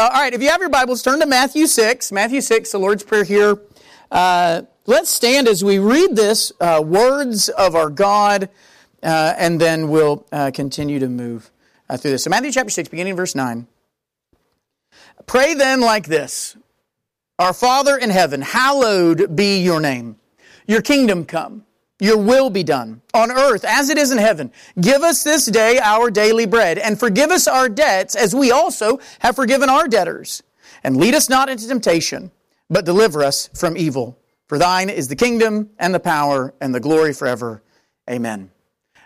Uh, all right, if you have your Bibles, turn to Matthew 6. Matthew 6, the Lord's Prayer here. Uh, let's stand as we read this, uh, words of our God, uh, and then we'll uh, continue to move uh, through this. So, Matthew chapter 6, beginning verse 9. Pray then like this Our Father in heaven, hallowed be your name. Your kingdom come. Your will be done on earth as it is in heaven. Give us this day our daily bread and forgive us our debts as we also have forgiven our debtors. And lead us not into temptation, but deliver us from evil. For thine is the kingdom and the power and the glory forever. Amen.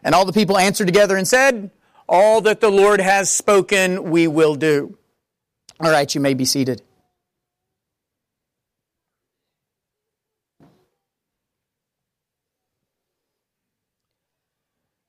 And all the people answered together and said, All that the Lord has spoken, we will do. All right, you may be seated.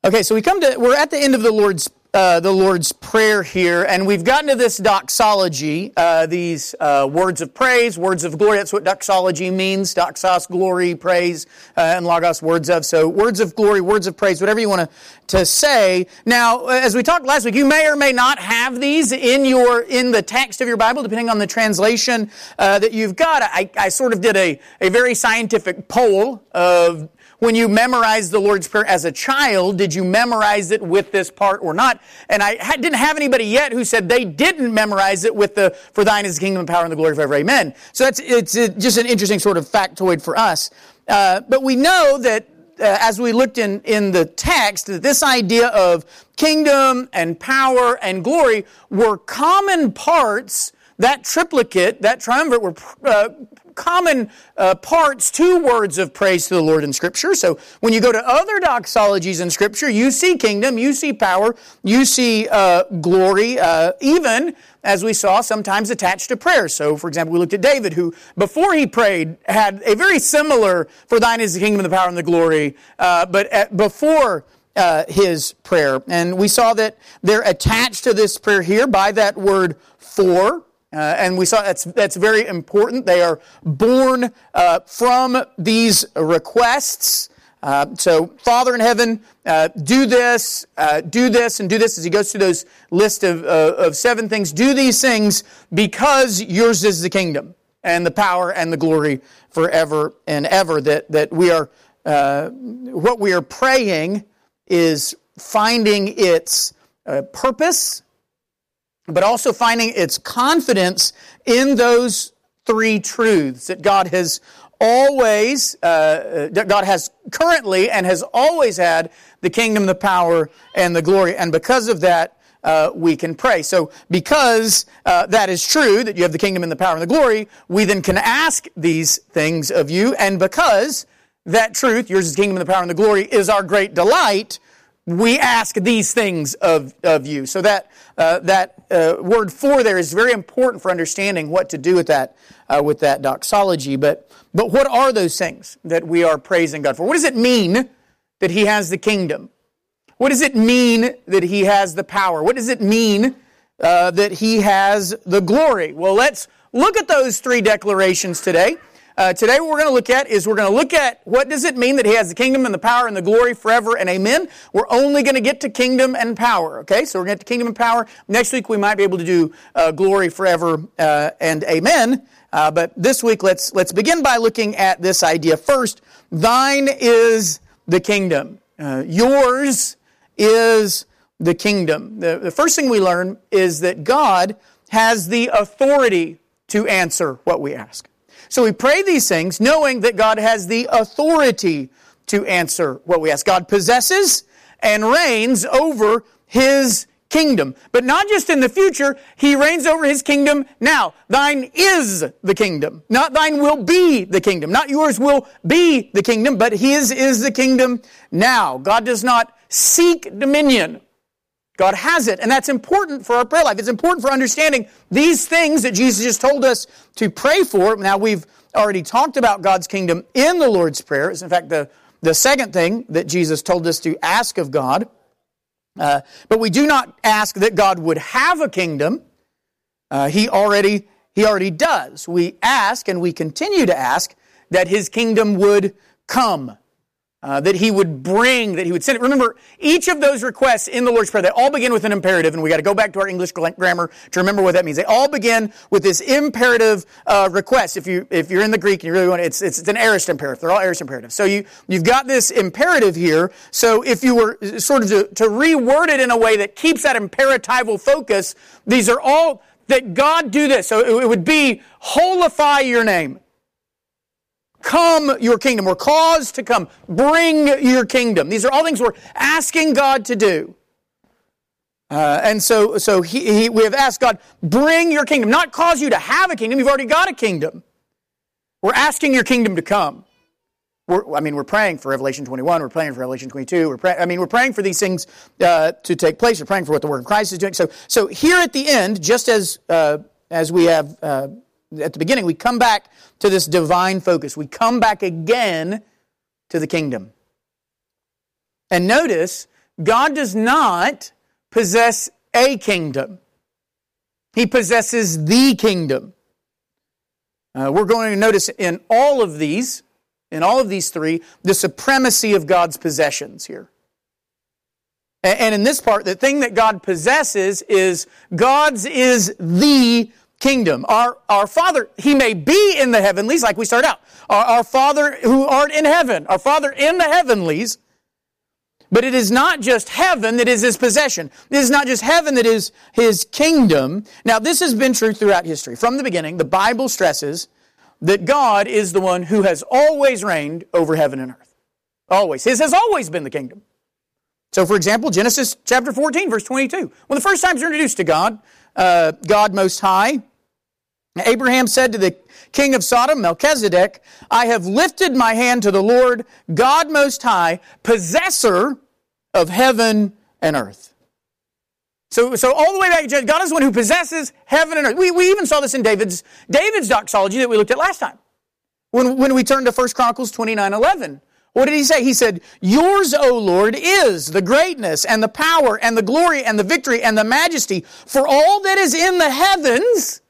Okay, so we come to we're at the end of the Lord's uh, the Lord's prayer here, and we've gotten to this doxology, uh, these uh, words of praise, words of glory. That's what doxology means: doxos, glory, praise, uh, and logos, words of. So, words of glory, words of praise, whatever you want to to say. Now, as we talked last week, you may or may not have these in your in the text of your Bible, depending on the translation uh, that you've got. I, I sort of did a a very scientific poll of when you memorized the Lord's Prayer as a child, did you memorize it with this part or not? And I didn't have anybody yet who said they didn't memorize it with the, for thine is the kingdom and power and the glory forever, amen. So that's, it's just an interesting sort of factoid for us. Uh, but we know that uh, as we looked in, in the text, that this idea of kingdom and power and glory were common parts, that triplicate, that triumvirate were uh, common uh, parts to words of praise to the Lord in Scripture. So when you go to other doxologies in Scripture, you see kingdom, you see power, you see uh, glory, uh, even as we saw sometimes attached to prayer. So, for example, we looked at David, who before he prayed had a very similar "For Thine is the kingdom, the power, and the glory," uh, but at, before. Uh, his prayer. And we saw that they're attached to this prayer here by that word for. Uh, and we saw that's, that's very important. They are born uh, from these requests. Uh, so, Father in heaven, uh, do this, uh, do this, and do this. As he goes through those list of, uh, of seven things, do these things because yours is the kingdom and the power and the glory forever and ever. That, that we are, what we are praying is finding its purpose but also finding its confidence in those three truths that God has always, uh, that God has currently and has always had the kingdom, the power, and the glory. And because of that, uh, we can pray. So, because uh, that is true, that you have the kingdom and the power and the glory, we then can ask these things of you. And because that truth, yours is the kingdom and the power and the glory, is our great delight, we ask these things of, of you. So that, uh, that uh, word for there is very important for understanding what to do with that, uh, with that doxology. But, but what are those things that we are praising God for? What does it mean that He has the kingdom? What does it mean that He has the power? What does it mean uh, that He has the glory? Well, let's look at those three declarations today. Uh, today what we're going to look at is we're going to look at what does it mean that he has the kingdom and the power and the glory forever and amen. We're only going to get to kingdom and power, okay? So we're going to get to kingdom and power. Next week we might be able to do uh, glory forever uh, and amen. Uh, but this week let's, let's begin by looking at this idea. First, thine is the kingdom. Uh, yours is the kingdom. The, the first thing we learn is that God has the authority to answer what we ask. So we pray these things knowing that God has the authority to answer what we ask. God possesses and reigns over His kingdom. But not just in the future, He reigns over His kingdom now. Thine is the kingdom. Not thine will be the kingdom. Not yours will be the kingdom, but His is the kingdom now. God does not seek dominion God has it, and that's important for our prayer life. It's important for understanding these things that Jesus just told us to pray for. Now, we've already talked about God's kingdom in the Lord's Prayer. It's, in fact, the, the second thing that Jesus told us to ask of God. Uh, but we do not ask that God would have a kingdom. Uh, he already He already does. We ask, and we continue to ask, that His kingdom would come. Uh, that he would bring, that he would send it. Remember, each of those requests in the Lord's Prayer, they all begin with an imperative, and we got to go back to our English grammar to remember what that means. They all begin with this imperative uh, request. If you if you're in the Greek and you really want it, it's, it's it's an aorist imperative. They're all aorist imperatives. So you you've got this imperative here. So if you were sort of to, to reword it in a way that keeps that imperatival focus, these are all that God do this. So it would be holify your name. Come your kingdom, or cause to come. Bring your kingdom. These are all things we're asking God to do. Uh, and so, so he, he, we have asked God, bring your kingdom, not cause you to have a kingdom. You've already got a kingdom. We're asking your kingdom to come. We're, I mean, we're praying for Revelation 21. We're praying for Revelation 22. We're pray, I mean, we're praying for these things uh, to take place. We're praying for what the Word of Christ is doing. So, so here at the end, just as uh, as we have uh, at the beginning, we come back to this divine focus. We come back again to the kingdom. And notice, God does not possess a kingdom, He possesses the kingdom. Uh, we're going to notice in all of these, in all of these three, the supremacy of God's possessions here. And in this part, the thing that God possesses is God's is the kingdom. Our, our Father, He may be in the heavenlies, like we start out. Our, our Father who art in heaven, our Father in the heavenlies. But it is not just heaven that is His possession. It is not just heaven that is His kingdom. Now, this has been true throughout history. From the beginning, the Bible stresses that God is the one who has always reigned over heaven and earth. Always. His has always been the kingdom. So, for example, Genesis chapter 14, verse 22. When the first times you're introduced to God, uh, God Most High. Abraham said to the king of Sodom, Melchizedek, I have lifted my hand to the Lord, God Most High, possessor of heaven and earth. So, so all the way back, God is the one who possesses heaven and earth. We, we even saw this in David's, David's doxology that we looked at last time. When, when we turned to 1 Chronicles 29, 11. What did he say? He said, Yours, O Lord, is the greatness and the power and the glory and the victory and the majesty for all that is in the heavens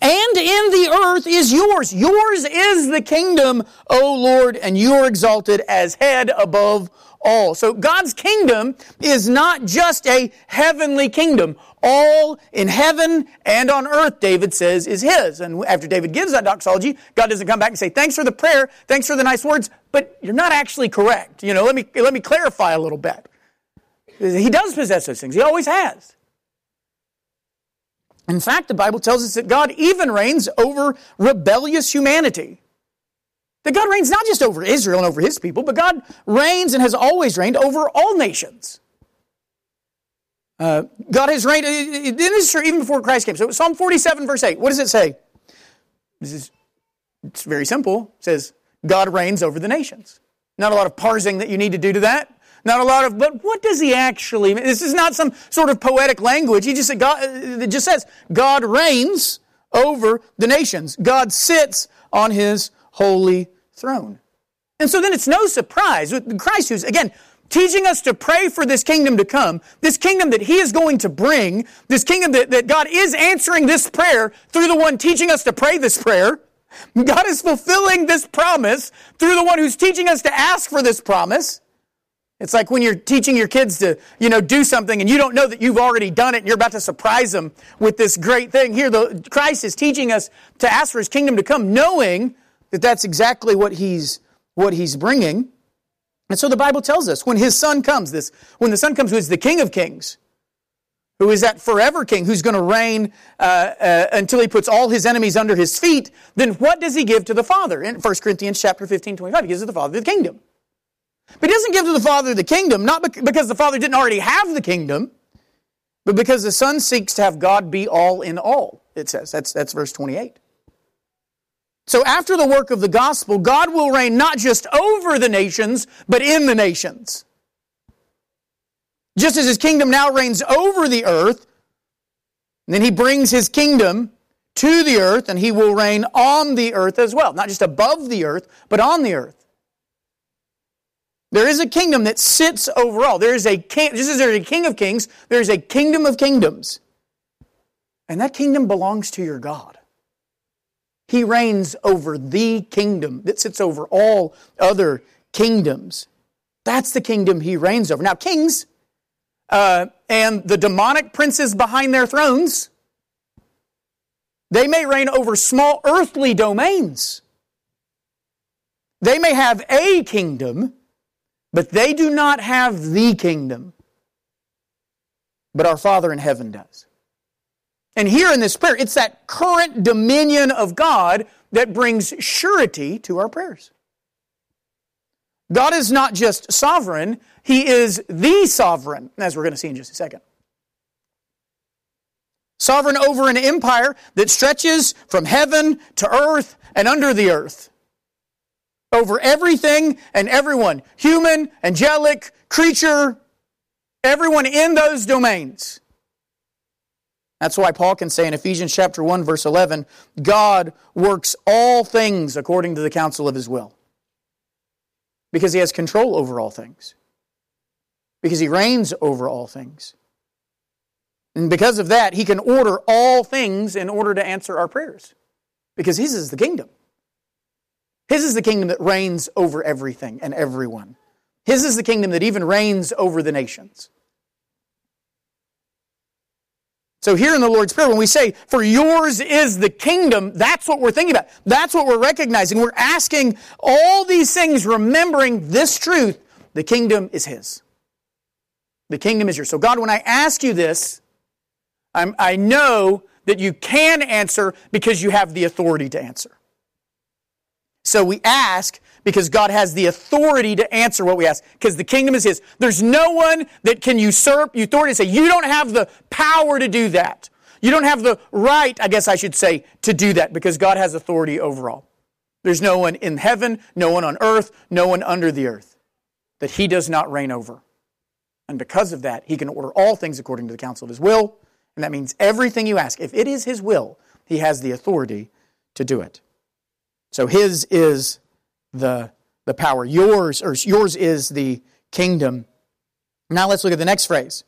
and in the earth is yours. Yours is the kingdom, O Lord, and you are exalted as head above all. So God's kingdom is not just a heavenly kingdom. All in heaven and on earth, David says, is his. And after David gives that doxology, God doesn't come back and say, thanks for the prayer, thanks for the nice words, but you're not actually correct. You know, let me, let me clarify a little bit. He does possess those things. He always has. In fact, the Bible tells us that God even reigns over rebellious humanity. That God reigns not just over Israel and over his people, but God reigns and has always reigned over all nations. Uh, God has reigned, uh, uh, is true even before Christ came. So Psalm 47, verse 8, what does it say? This is, it's very simple. It says, God reigns over the nations. Not a lot of parsing that you need to do to that. Not a lot of, but what does he actually mean? This is not some sort of poetic language. He just said, God, uh, it just says, God reigns over the nations. God sits on his holy throne. And so then it's no surprise with Christ who's, again, teaching us to pray for this kingdom to come, this kingdom that He is going to bring, this kingdom that, that God is answering this prayer through the one teaching us to pray this prayer. God is fulfilling this promise through the one who's teaching us to ask for this promise. It's like when you're teaching your kids to, you know, do something and you don't know that you've already done it and you're about to surprise them with this great thing. Here, the, Christ is teaching us to ask for His kingdom to come, knowing that that's exactly what He's, what He's bringing. And so the Bible tells us when his son comes, this, when the son comes who is the king of kings, who is that forever king who's going to reign uh, uh, until he puts all his enemies under his feet, then what does he give to the Father? In 1 Corinthians chapter 15, 25, he gives to the Father the kingdom. But he doesn't give to the Father the kingdom, not because the Father didn't already have the kingdom, but because the Son seeks to have God be all in all, it says. That's, that's verse 28. So after the work of the gospel, God will reign not just over the nations, but in the nations. Just as his kingdom now reigns over the earth, then he brings his kingdom to the earth and he will reign on the earth as well. Not just above the earth, but on the earth. There is a kingdom that sits over all. There is a king, just as there's a king of kings, there is a kingdom of kingdoms. And that kingdom belongs to your God. He reigns over the kingdom that sits over all other kingdoms. That's the kingdom he reigns over. Now, kings uh, and the demonic princes behind their thrones, they may reign over small earthly domains. They may have a kingdom, but they do not have the kingdom. But our Father in heaven does. And here in this prayer, it's that current dominion of God that brings surety to our prayers. God is not just sovereign, He is the sovereign, as we're going to see in just a second. Sovereign over an empire that stretches from heaven to earth and under the earth. Over everything and everyone, human, angelic, creature, everyone in those domains. That's why Paul can say in Ephesians chapter 1 verse 11, God works all things according to the counsel of his will. Because he has control over all things. Because he reigns over all things. And because of that, he can order all things in order to answer our prayers. Because his is the kingdom. His is the kingdom that reigns over everything and everyone. His is the kingdom that even reigns over the nations. So here in the Lord's Prayer, when we say, for yours is the kingdom, that's what we're thinking about. That's what we're recognizing. We're asking all these things, remembering this truth. The kingdom is His. The kingdom is yours. So God, when I ask you this, I'm, I know that you can answer because you have the authority to answer. So we ask because God has the authority to answer what we ask, because the kingdom is His. There's no one that can usurp authority and say, You don't have the power to do that. You don't have the right, I guess I should say, to do that, because God has authority over all. There's no one in heaven, no one on earth, no one under the earth that He does not reign over. And because of that, He can order all things according to the counsel of His will. And that means everything you ask, if it is His will, He has the authority to do it. So His is the, the power. Yours, or yours is the kingdom. Now let's look at the next phrase.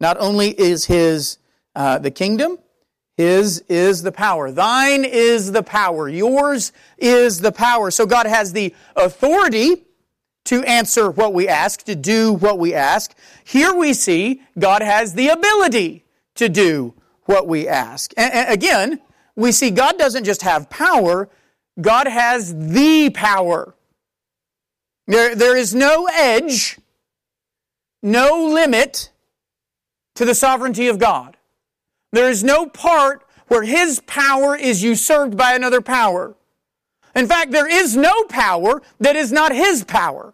Not only is his uh, the kingdom, his is the power. Thine is the power. Yours is the power. So God has the authority to answer what we ask, to do what we ask. Here we see God has the ability to do what we ask. And, again, we see God doesn't just have power, God has the power. There, there is no edge, no limit to the sovereignty of God. There is no part where His power is usurped by another power. In fact, there is no power that is not His power.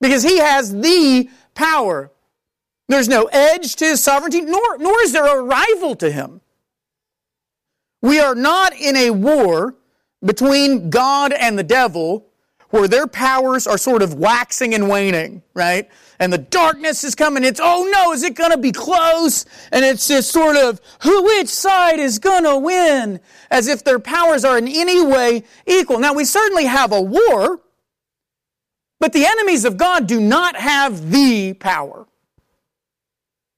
Because He has the power. There's no edge to His sovereignty, nor, nor is there a rival to Him. We are not in a war between God and the devil where their powers are sort of waxing and waning, right? And the darkness is coming. It's, oh no, is it going to be close? And it's just sort of, who, which side is going to win? As if their powers are in any way equal. Now, we certainly have a war, but the enemies of God do not have the power.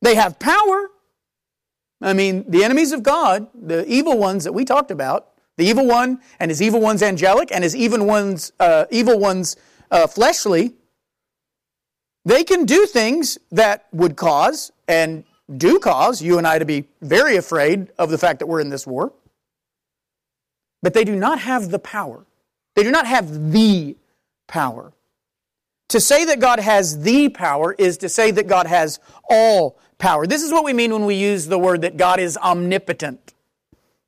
They have power. I mean, the enemies of God, the evil ones that we talked about, the evil one and his evil one's angelic and his evil one's, uh, evil one's uh, fleshly, they can do things that would cause and do cause you and I to be very afraid of the fact that we're in this war. But they do not have the power. They do not have the power. To say that God has the power is to say that God has all power. This is what we mean when we use the word that God is omnipotent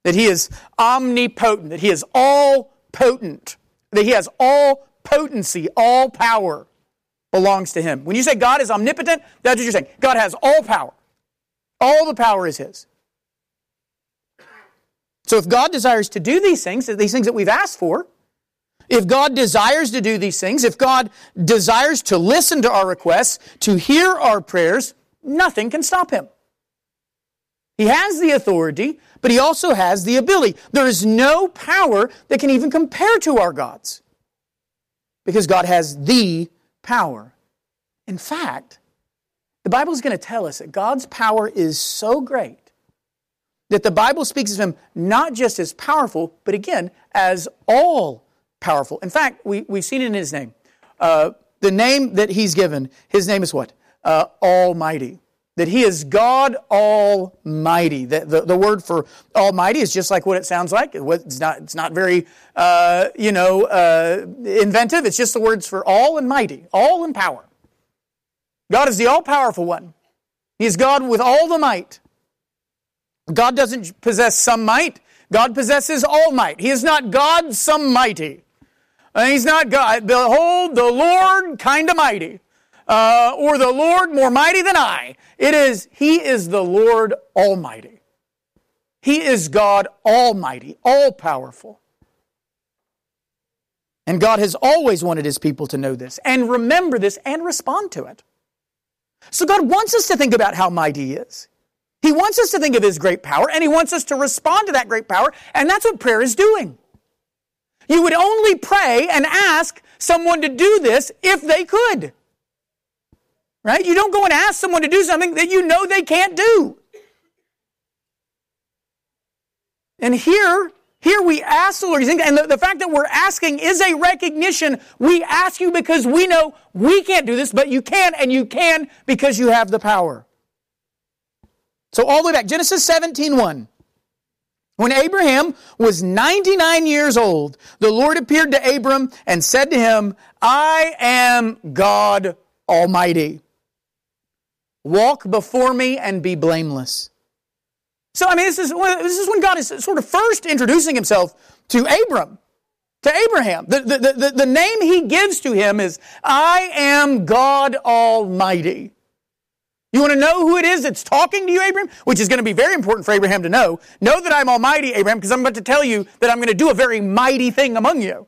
that he is omnipotent, that he is all potent, that he has all potency, all power belongs to him. When you say God is omnipotent, that's what you're saying. God has all power. All the power is his. So if God desires to do these things, these things that we've asked for, if God desires to do these things, if God desires to listen to our requests, to hear our prayers, nothing can stop him. He has the authority, but he also has the ability. There is no power that can even compare to our God's. Because God has the power. In fact, the Bible is going to tell us that God's power is so great that the Bible speaks of him not just as powerful, but again, as all powerful. In fact, we, we've seen it in his name. uh, the name that he's given, his name is what? Uh, Almighty. That he is God Almighty. The, the, the, word for Almighty is just like what it sounds like. It's not, it's not very, uh, you know, uh, inventive. It's just the words for all and mighty, all in power. God is the all powerful one. He is God with all the might. God doesn't possess some might. God possesses all might. He is not God some mighty. He's not God. Behold, the Lord kind of mighty. Uh, or the Lord more mighty than I. It is, He is the Lord Almighty. He is God Almighty, all powerful. And God has always wanted His people to know this and remember this and respond to it. So God wants us to think about how mighty He is. He wants us to think of His great power and He wants us to respond to that great power, and that's what prayer is doing. You would only pray and ask someone to do this if they could. Right? You don't go and ask someone to do something that you know they can't do. And here, here we ask the Lord, and the, fact that we're asking is a recognition. We ask you because we know we can't do this, but you can, and you can because you have the power. So all the way back, Genesis 17, 1. When Abraham was 99 years old, the Lord appeared to Abram and said to him, I am God Almighty. Walk before me and be blameless. So, I mean, this is, this is when God is sort of first introducing himself to Abram, to Abraham. The, the, the, the name he gives to him is, I am God Almighty. You want to know who it is that's talking to you, Abraham? Which is going to be very important for Abraham to know. Know that I'm Almighty, Abraham, because I'm about to tell you that I'm going to do a very mighty thing among you.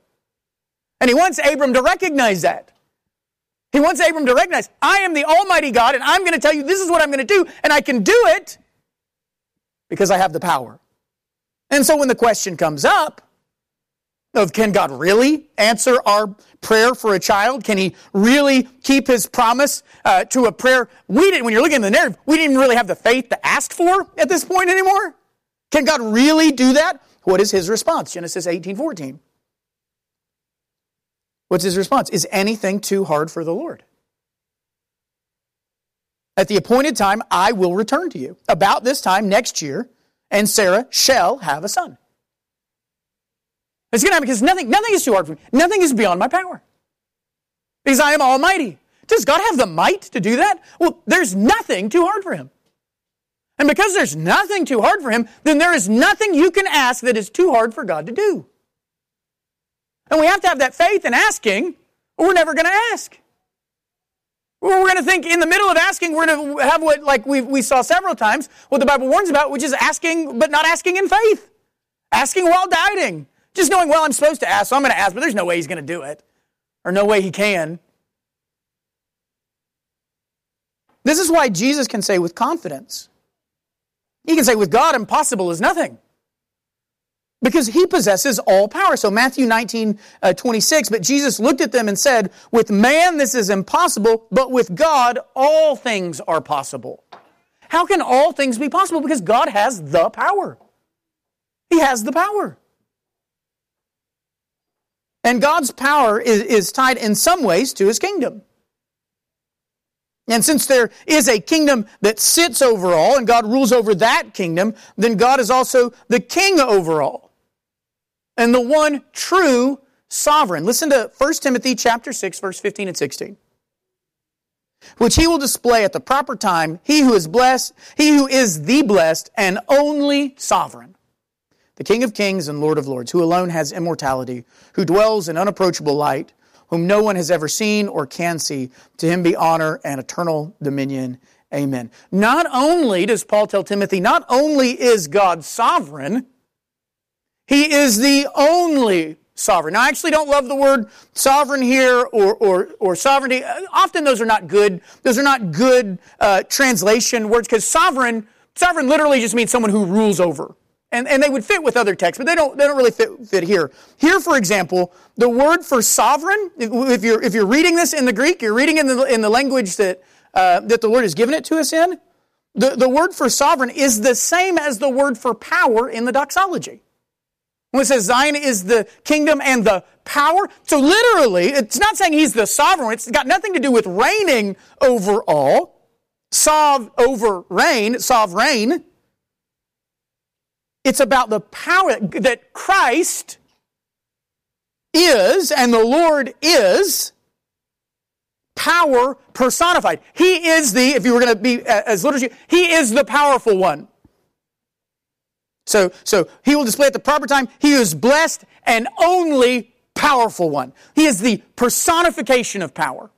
And he wants Abram to recognize that. He wants Abram to recognize, I am the Almighty God, and I'm going to tell you this is what I'm going to do, and I can do it because I have the power. And so when the question comes up of can God really answer our prayer for a child? Can he really keep his promise uh, to a prayer we didn't, when you're looking at the narrative, we didn't really have the faith to ask for at this point anymore? Can God really do that? What is his response? Genesis 18 14. What's his response? Is anything too hard for the Lord? At the appointed time, I will return to you. About this time next year, and Sarah shall have a son. It's going to happen because nothing, nothing is too hard for me. Nothing is beyond my power. Because I am almighty. Does God have the might to do that? Well, there's nothing too hard for him. And because there's nothing too hard for him, then there is nothing you can ask that is too hard for God to do. And we have to have that faith in asking, or we're never going to ask. We're going to think in the middle of asking, we're going to have what, like we, we saw several times, what the Bible warns about, which is asking, but not asking in faith. Asking while doubting. Just knowing, well, I'm supposed to ask, so I'm going to ask, but there's no way he's going to do it. Or no way he can. This is why Jesus can say with confidence. He can say, with God, impossible is nothing. Because he possesses all power. So Matthew 19, uh, 26, but Jesus looked at them and said, with man this is impossible, but with God all things are possible. How can all things be possible? Because God has the power. He has the power. And God's power is, is tied in some ways to his kingdom. And since there is a kingdom that sits over all and God rules over that kingdom, then God is also the king over all and the one true sovereign. Listen to 1 Timothy chapter 6 verse 15 and 16. Which he will display at the proper time, he who is blessed, he who is the blessed and only sovereign. The King of kings and Lord of lords, who alone has immortality, who dwells in unapproachable light, whom no one has ever seen or can see, to him be honor and eternal dominion. Amen. Not only does Paul tell Timothy, not only is God sovereign, he is the only sovereign. Now, I actually don't love the word sovereign here or, or, or sovereignty. Often those are not good. Those are not good uh, translation words because sovereign, sovereign literally just means someone who rules over. And, and they would fit with other texts, but they don't, they don't really fit, fit here. Here, for example, the word for sovereign, if you're, if you're reading this in the Greek, you're reading in the, in the language that, uh, that the Lord has given it to us in, the, the word for sovereign is the same as the word for power in the doxology. When it says thine is the kingdom and the power, so literally, it's not saying he's the sovereign. It's got nothing to do with reigning over all. Sov over reign, sovereign. It's about the power that Christ is and the Lord is power personified. He is the, if you were going to be as liturgy, he is the powerful one. So, so he will display at the proper time. He is blessed and only powerful one. He is the personification of power.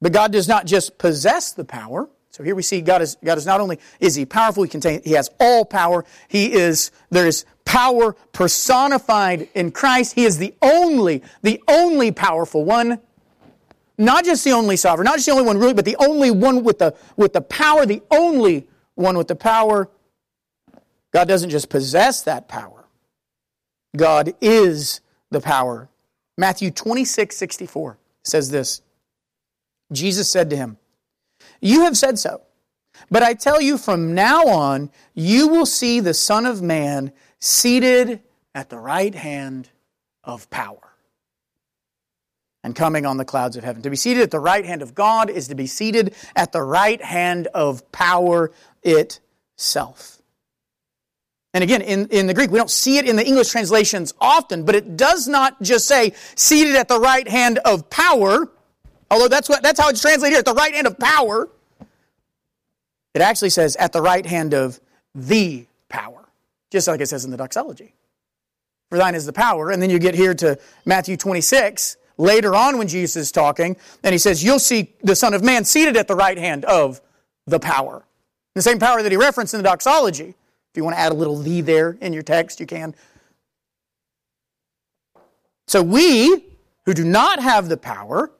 But God does not just possess the power. So here we see God is, God is not only, is he powerful, he contain, he has all power. He is, there is power personified in Christ. He is the only, the only powerful one. Not just the only sovereign, not just the only one ruling, but the only one with the, with the power, the only one with the power. God doesn't just possess that power. God is the power. Matthew 26, 64 says this. Jesus said to him, You have said so. But I tell you, from now on, you will see the Son of Man seated at the right hand of power and coming on the clouds of heaven. To be seated at the right hand of God is to be seated at the right hand of power itself. And again, in, in the Greek, we don't see it in the English translations often, but it does not just say seated at the right hand of power, although that's, what, that's how it's translated here, at the right hand of power. It actually says at the right hand of the power, just like it says in the doxology. For thine is the power. And then you get here to Matthew 26, later on when Jesus is talking, and he says, You'll see the Son of Man seated at the right hand of the power. The same power that he referenced in the doxology. If you want to add a little the there in your text, you can. So we, who do not have the power,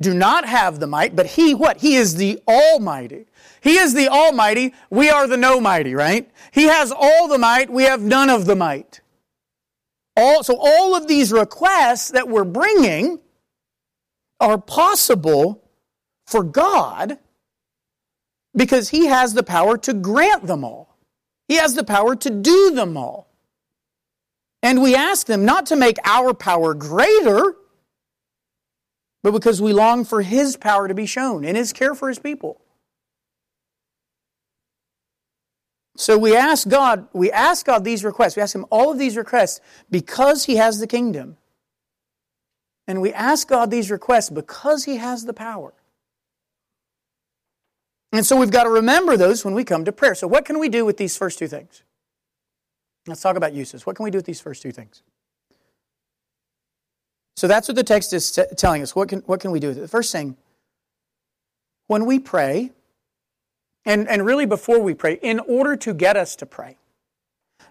do not have the might, but he what? He is the Almighty. He is the Almighty. We are the no mighty, right? He has all the might. We have none of the might. All, so all of these requests that we're bringing are possible for God because He has the power to grant them all. He has the power to do them all. And we ask them not to make our power greater, but because we long for His power to be shown in His care for His people. So we ask God, we ask God these requests. We ask Him all of these requests because He has the kingdom. And we ask God these requests because He has the power. And so we've got to remember those when we come to prayer. So, what can we do with these first two things? Let's talk about uses. What can we do with these first two things? So that's what the text is t- telling us. What can, what can we do with it? The first thing, when we pray, and, and really before we pray, in order to get us to pray,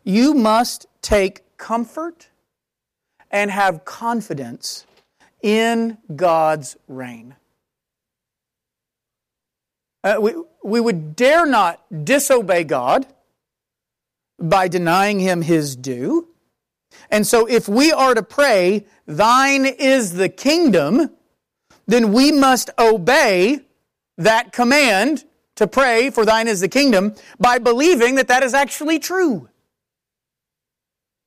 you must take comfort and have confidence in God's reign. Uh, we, we would dare not disobey God by denying him his due. And so if we are to pray, thine is the kingdom, then we must obey that command to pray for thine is the kingdom by believing that that is actually true.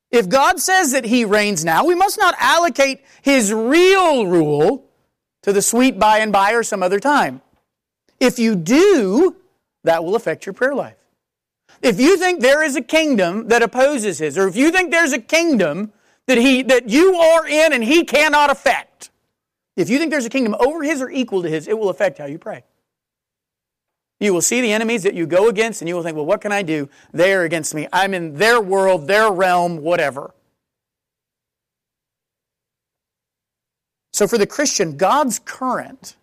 If God says that he reigns now, we must not allocate his real rule to the sweet by and by or some other time. If you do, that will affect your prayer life. If you think there is a kingdom that opposes his, or if you think there's a kingdom that he that you are in and he cannot affect, if you think there's a kingdom over his or equal to his, it will affect how you pray. You will see the enemies that you go against, and you will think, well, what can I do? They are against me. I'm in their world, their realm, whatever. So for the Christian, God's current,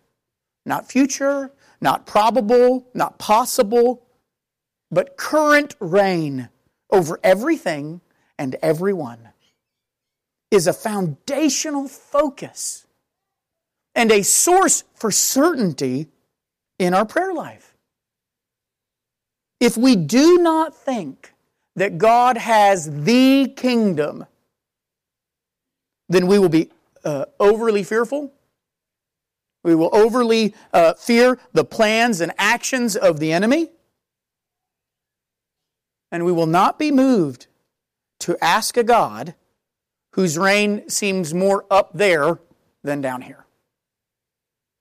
not future, not probable, not possible, but current reign over everything and everyone is a foundational focus and a source for certainty in our prayer life. If we do not think that God has the kingdom, then we will be uh, overly fearful We will overly uh, fear the plans and actions of the enemy. And we will not be moved to ask a God whose reign seems more up there than down here.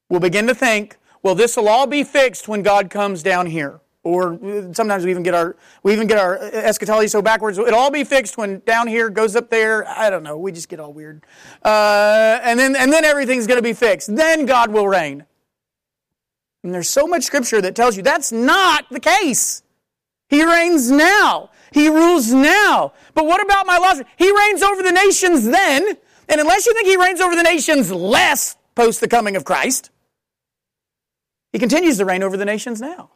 We'll begin to think, well, this will all be fixed when God comes down here. Or sometimes we even get our we even get our eschatology so backwards. It'll all be fixed when down here goes up there. I don't know. We just get all weird. Uh, and then and then everything's going to be fixed. Then God will reign. And there's so much scripture that tells you that's not the case. He reigns now. He rules now. But what about my loss? He reigns over the nations then. And unless you think he reigns over the nations less post the coming of Christ, he continues to reign over the nations now.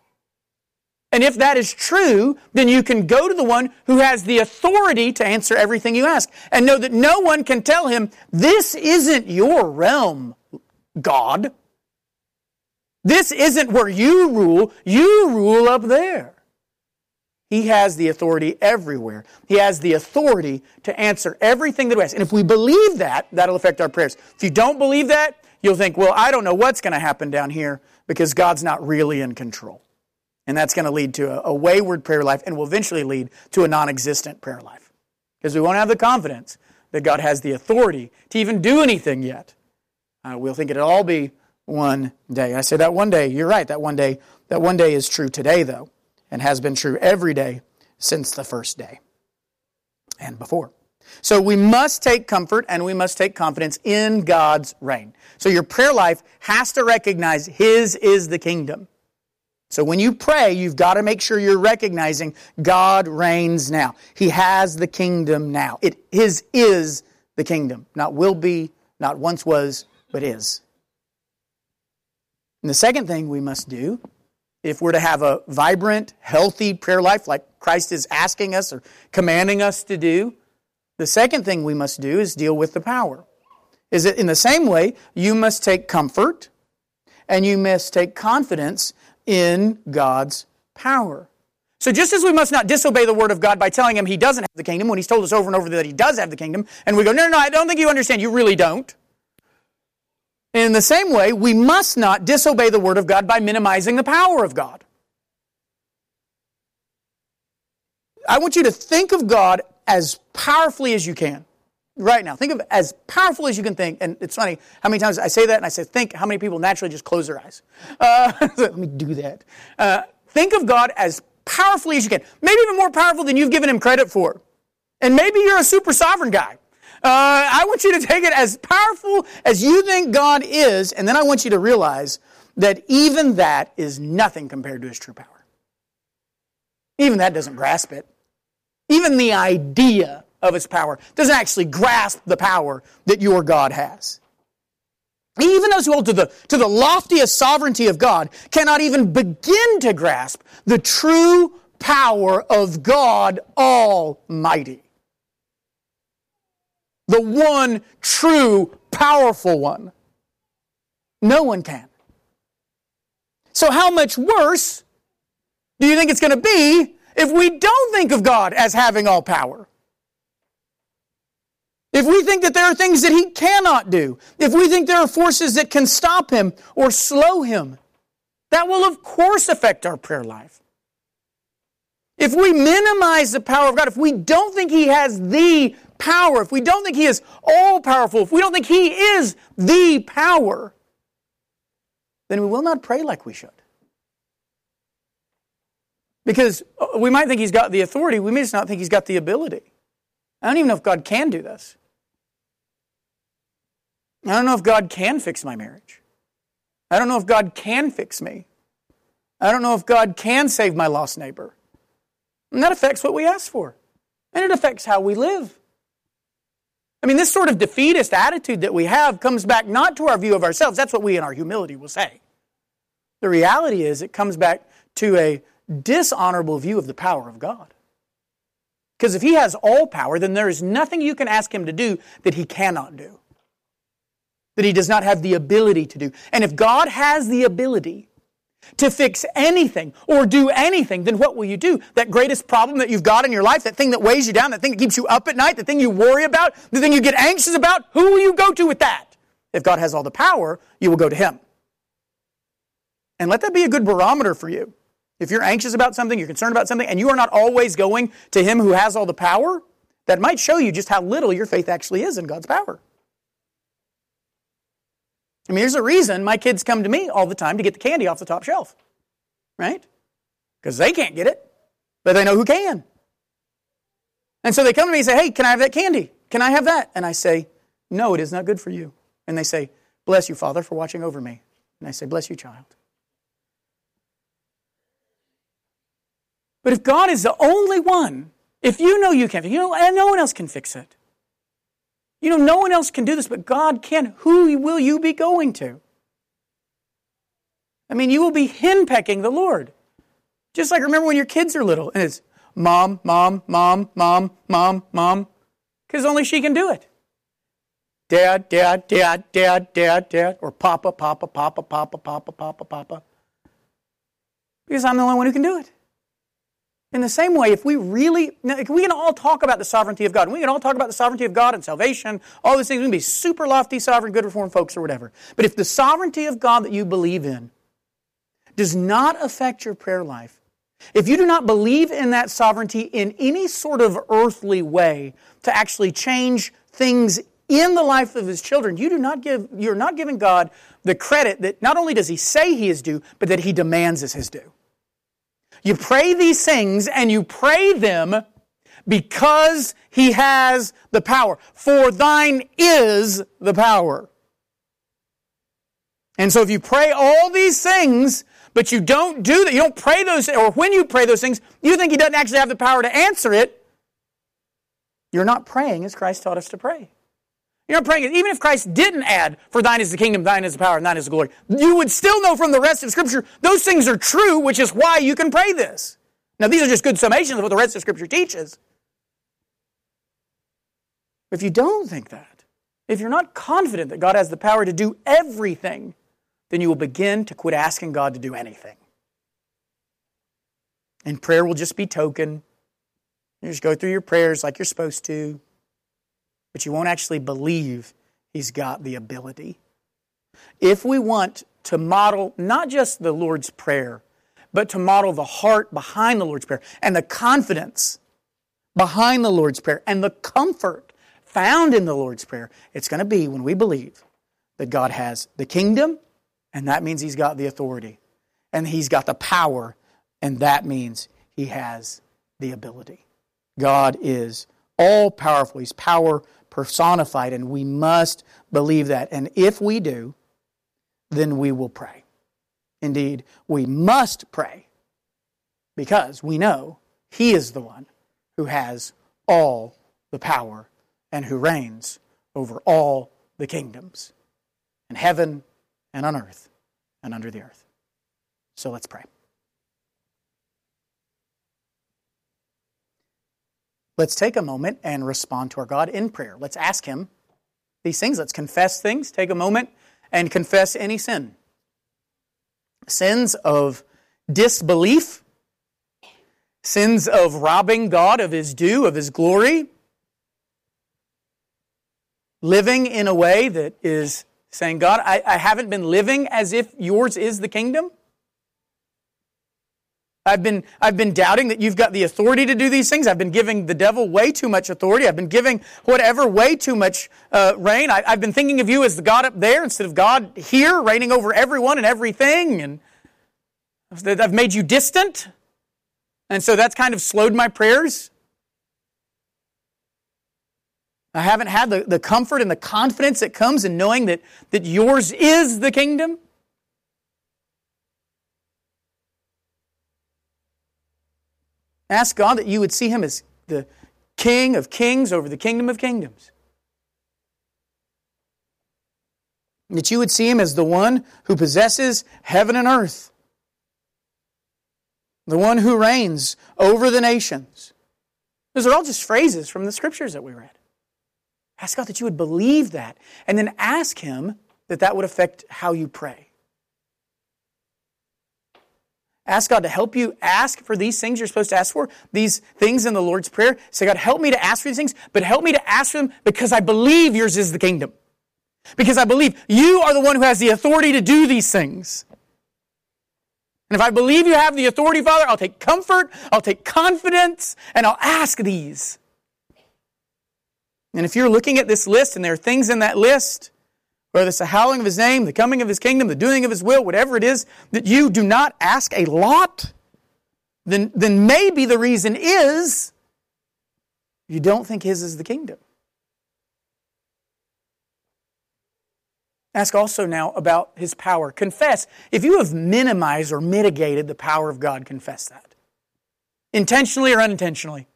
And if that is true, then you can go to the one who has the authority to answer everything you ask and know that no one can tell him, this isn't your realm, God. This isn't where you rule. You rule up there. He has the authority everywhere. He has the authority to answer everything that we ask. And if we believe that, that'll affect our prayers. If you don't believe that, you'll think, well, I don't know what's going to happen down here because God's not really in control. And that's going to lead to a, a wayward prayer life and will eventually lead to a non existent prayer life. Because we won't have the confidence that God has the authority to even do anything yet. Uh, we'll think it'll all be one day. I say that one day, you're right, that one day, that one day is true today, though, and has been true every day since the first day and before. So we must take comfort and we must take confidence in God's reign. So your prayer life has to recognize His is the kingdom. So when you pray, you've got to make sure you're recognizing God reigns now. He has the kingdom now. It his is the kingdom, not will be, not once was, but is. And the second thing we must do, if we're to have a vibrant, healthy prayer life like Christ is asking us or commanding us to do, the second thing we must do is deal with the power. Is that in the same way, you must take comfort and you must take confidence in God's power. So just as we must not disobey the word of God by telling him he doesn't have the kingdom when he's told us over and over that he does have the kingdom, and we go, no, no, no, I don't think you understand. You really don't. In the same way, we must not disobey the word of God by minimizing the power of God. I want you to think of God as powerfully as you can right now. Think of as powerful as you can think. And it's funny how many times I say that and I say, think how many people naturally just close their eyes. Uh, let me do that. Uh, think of God as powerfully as you can. Maybe even more powerful than you've given him credit for. And maybe you're a super sovereign guy. Uh, I want you to take it as powerful as you think God is, and then I want you to realize that even that is nothing compared to his true power. Even that doesn't grasp it. Even the idea of its power, doesn't actually grasp the power that your God has. Even those who hold to the, to the loftiest sovereignty of God cannot even begin to grasp the true power of God Almighty. The one true, powerful one. No one can. So, how much worse do you think it's going to be if we don't think of God as having all power? If we think that there are things that he cannot do, if we think there are forces that can stop him or slow him, that will of course affect our prayer life. If we minimize the power of God, if we don't think he has the power, if we don't think he is all powerful, if we don't think he is the power, then we will not pray like we should. Because uh, we might think he's got the authority, we may just not think he's got the ability. I don't even know if God can do this. I don't know if God can fix my marriage. I don't know if God can fix me. I don't know if God can save my lost neighbor. And that affects what we ask for. And it affects how we live. I mean, this sort of defeatist attitude that we have comes back not to our view of ourselves. That's what we in our humility will say. The reality is it comes back to a dishonorable view of the power of God. Because if He has all power, then there is nothing you can ask Him to do that He cannot do that he does not have the ability to do. And if God has the ability to fix anything or do anything, then what will you do? That greatest problem that you've got in your life, that thing that weighs you down, that thing that keeps you up at night, the thing you worry about, the thing you get anxious about, who will you go to with that? If God has all the power, you will go to him. And let that be a good barometer for you. If you're anxious about something, you're concerned about something, and you are not always going to Him who has all the power, that might show you just how little your faith actually is in God's power. I mean, there's a reason my kids come to me all the time to get the candy off the top shelf, right? Because they can't get it, but they know who can. And so they come to me and say, Hey, can I have that candy? Can I have that? And I say, No, it is not good for you. And they say, Bless you, Father, for watching over me. And I say, Bless you, child. But if God is the only one, if you know you can't, you know, no one else can fix it. You know, no one else can do this, but God can. Who will you be going to? I mean, you will be henpecking the Lord. Just like remember when your kids are little and it's mom, mom, mom, mom, mom, mom, because only she can do it. Dad, dad, dad, dad, dad, dad, or papa, papa, papa, papa, papa, papa, papa. Because I'm the only one who can do it. In the same way, if we really, we can all talk about the sovereignty of God. And we can all talk about the sovereignty of God and salvation, all these things. We can be super lofty, sovereign, good reformed folks or whatever. But if the sovereignty of God that you believe in does not affect your prayer life, if you do not believe in that sovereignty in any sort of earthly way to actually change things in the life of his children, you do not give, you're not giving God the credit that not only does he say he is due, but that he demands is his due. You pray these things and you pray them because he has the power. For thine is the power. And so if you pray all these things, but you don't do that, you don't pray those, or when you pray those things, you think he doesn't actually have the power to answer it, you're not praying as Christ taught us to pray. You're not praying, it. even if Christ didn't add, for thine is the kingdom, thine is the power, and thine is the glory, you would still know from the rest of Scripture those things are true, which is why you can pray this. Now, these are just good summations of what the rest of Scripture teaches. If you don't think that, if you're not confident that God has the power to do everything, then you will begin to quit asking God to do anything. And prayer will just be token. You just go through your prayers like you're supposed to but you won't actually believe he's got the ability. If we want to model not just the Lord's Prayer, but to model the heart behind the Lord's Prayer and the confidence behind the Lord's Prayer and the comfort found in the Lord's Prayer, it's going to be when we believe that God has the kingdom, and that means He's got the authority, and He's got the power, and that means He has the ability. God is all powerful. He's power personified, and we must believe that. And if we do, then we will pray. Indeed, we must pray because we know He is the one who has all the power and who reigns over all the kingdoms in heaven and on earth and under the earth. So let's pray. Let's take a moment and respond to our God in prayer. Let's ask Him these things. Let's confess things. Take a moment and confess any sin. Sins of disbelief, sins of robbing God of His due, of His glory, living in a way that is saying, God, I, I haven't been living as if yours is the kingdom. I've been, I've been doubting that you've got the authority to do these things. I've been giving the devil way too much authority. I've been giving whatever way too much uh, reign. I, have been thinking of you as the God up there instead of God here, reigning over everyone and everything. And I've made you distant. And so that's kind of slowed my prayers. I haven't had the, the comfort and the confidence that comes in knowing that, that yours is the kingdom. Ask God that you would see him as the King of kings over the kingdom of kingdoms. That you would see him as the one who possesses heaven and earth, the one who reigns over the nations. Those are all just phrases from the scriptures that we read. Ask God that you would believe that, and then ask Him that that would affect how you pray. Ask God to help you ask for these things you're supposed to ask for, these things in the Lord's Prayer. Say, God, help me to ask for these things, but help me to ask for them because I believe yours is the kingdom. Because I believe you are the one who has the authority to do these things. And if I believe you have the authority, Father, I'll take comfort, I'll take confidence, and I'll ask these. And if you're looking at this list and there are things in that list, whether it's the hallowing of his name, the coming of his kingdom, the doing of his will, whatever it is, that you do not ask a lot, then, then maybe the reason is you don't think his is the kingdom. Ask also now about his power. Confess. If you have minimized or mitigated the power of God, confess that. Intentionally or unintentionally.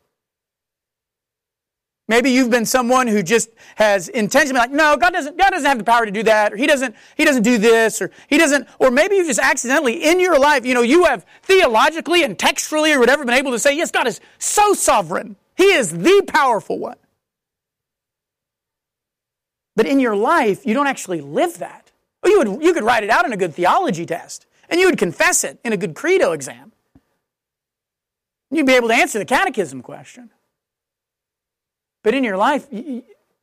Maybe you've been someone who just has intentionally like, no, God doesn't, God doesn't have the power to do that, or He doesn't, He doesn't do this, or He doesn't, or maybe you've just accidentally in your life, you know, you have theologically and textually or whatever been able to say, yes, God is so sovereign. He is the powerful one. But in your life, you don't actually live that. Well, you, would, you could write it out in a good theology test, and you would confess it in a good credo exam. You'd be able to answer the catechism question. But in your life,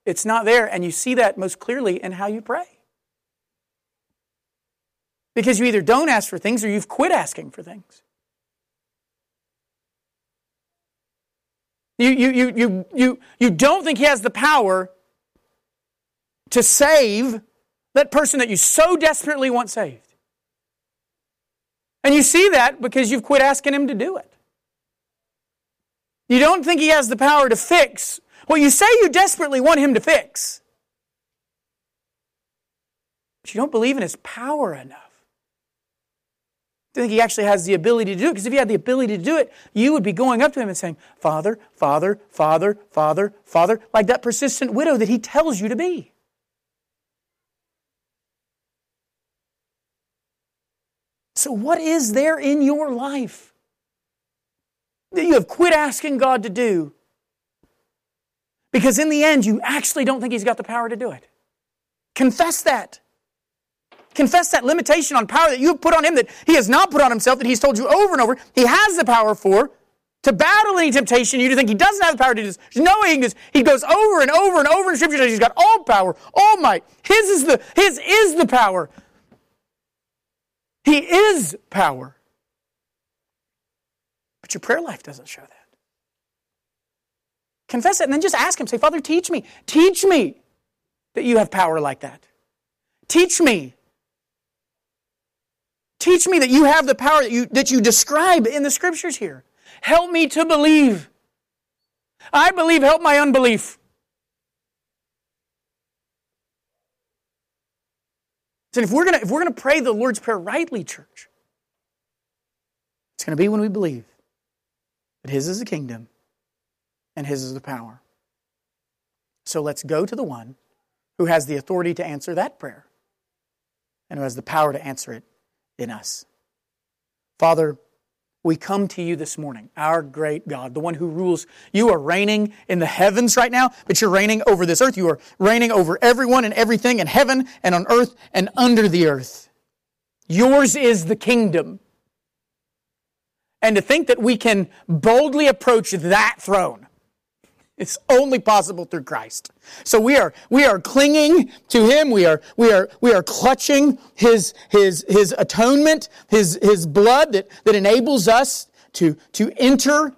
it's not there, and you see that most clearly in how you pray. Because you either don't ask for things or you've quit asking for things. You, you, you, you, you, you don't think he has the power to save that person that you so desperately want saved. And you see that because you've quit asking Him to do it. You don't think He has the power to fix what you say you desperately want Him to fix. But you don't believe in His power enough. I think he actually has the ability to do it. Because if he had the ability to do it, you would be going up to him and saying, Father, Father, Father, Father, Father, like that persistent widow that he tells you to be. So, what is there in your life that you have quit asking God to do? Because in the end, you actually don't think He's got the power to do it. Confess that. Confess that limitation on power that you have put on Him that He has not put on Himself, that He's told you over and over He has the power for. To battle any temptation, you think He doesn't have the power to do this. Knowing this, He goes over and over and over in Scripture that He's got all power, all might. His is the, His is the power. He is power. But your prayer life doesn't show that. Confess it and then just ask Him. Say, Father, teach me. Teach me that you have power like that. Teach me. Teach me that you have the power that you, that you describe in the scriptures here. Help me to believe. I believe, help my unbelief. So if we're gonna if we're gonna pray the Lord's Prayer rightly, church, it's gonna be when we believe that His is the kingdom and His is the power. So let's go to the one who has the authority to answer that prayer and who has the power to answer it in us. Father, we come to you this morning, our great God, the one who rules. You are reigning in the heavens right now, but you're reigning over this earth. You are reigning over everyone and everything in heaven and on earth and under the earth. Yours is the kingdom. And to think that we can boldly approach that throne it's only possible through Christ. So we are, we are clinging to Him. We are, we are, we are clutching His, His, His atonement, His, His blood that, that enables us to, to enter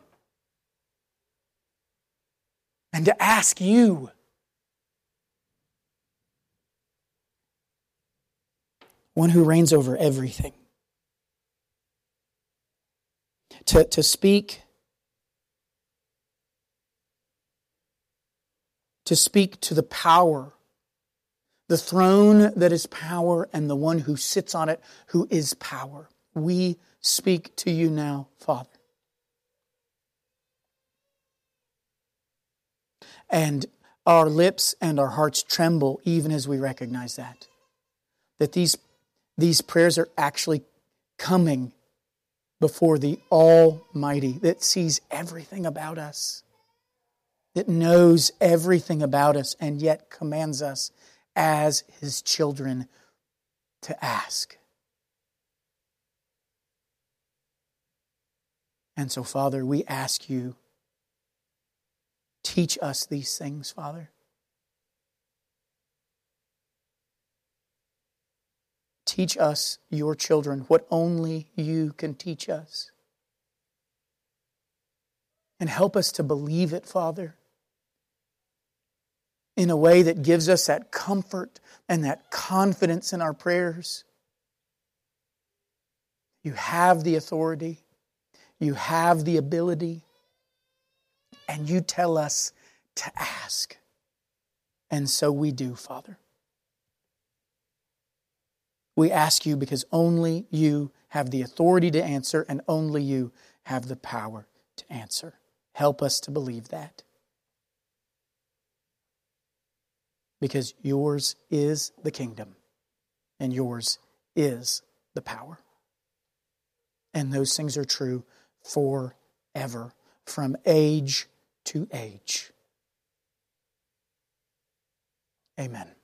and to ask you. One who reigns over everything. To, to speak to speak to the power, the throne that is power, and the one who sits on it who is power. We speak to you now, Father. And our lips and our hearts tremble even as we recognize that. That these, these prayers are actually coming before the Almighty that sees everything about us that knows everything about us and yet commands us as his children to ask. And so, Father, we ask you, teach us these things, Father. Teach us, your children, what only you can teach us. And help us to believe it, Father, in a way that gives us that comfort and that confidence in our prayers. You have the authority, you have the ability, and you tell us to ask. And so we do, Father. We ask you because only you have the authority to answer and only you have the power to answer. Help us to believe that. Because yours is the kingdom and yours is the power. And those things are true forever, from age to age. Amen.